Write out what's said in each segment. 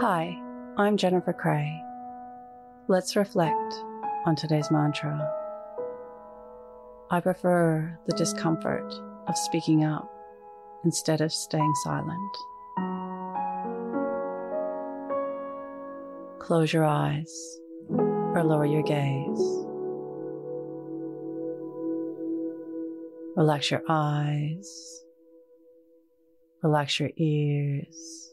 Hi, I'm Jennifer Cray. Let's reflect on today's mantra. I prefer the discomfort of speaking up instead of staying silent. Close your eyes or lower your gaze. Relax your eyes. Relax your ears.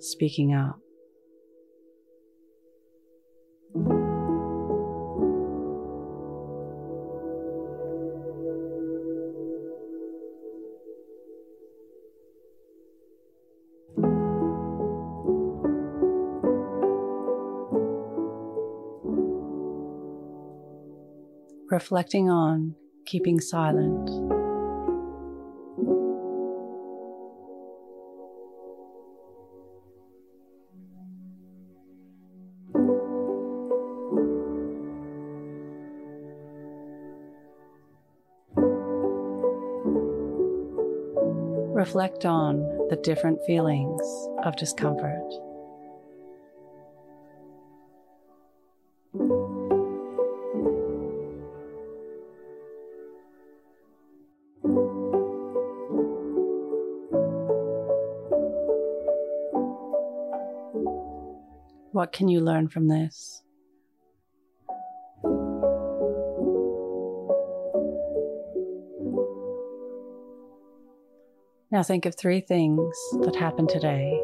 speaking up. reflecting on keeping silent. Reflect on the different feelings of discomfort. What can you learn from this? Now think of three things that happened today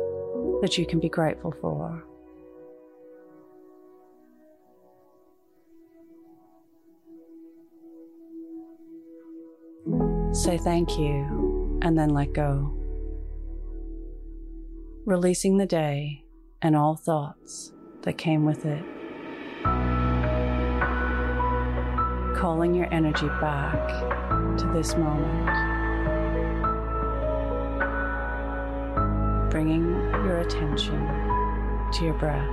that you can be grateful for. Say thank you and then let go. Releasing the day and all thoughts that came with it. Calling your energy back to this moment. Bringing your attention to your breath.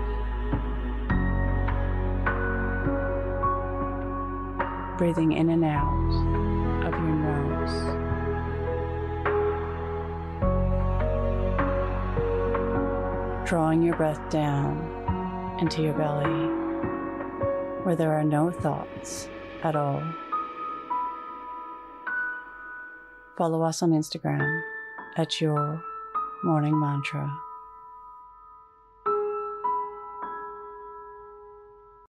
Breathing in and out of your nose. drawing your breath down into your belly where there are no thoughts at all. Follow us on Instagram at your morning mantra.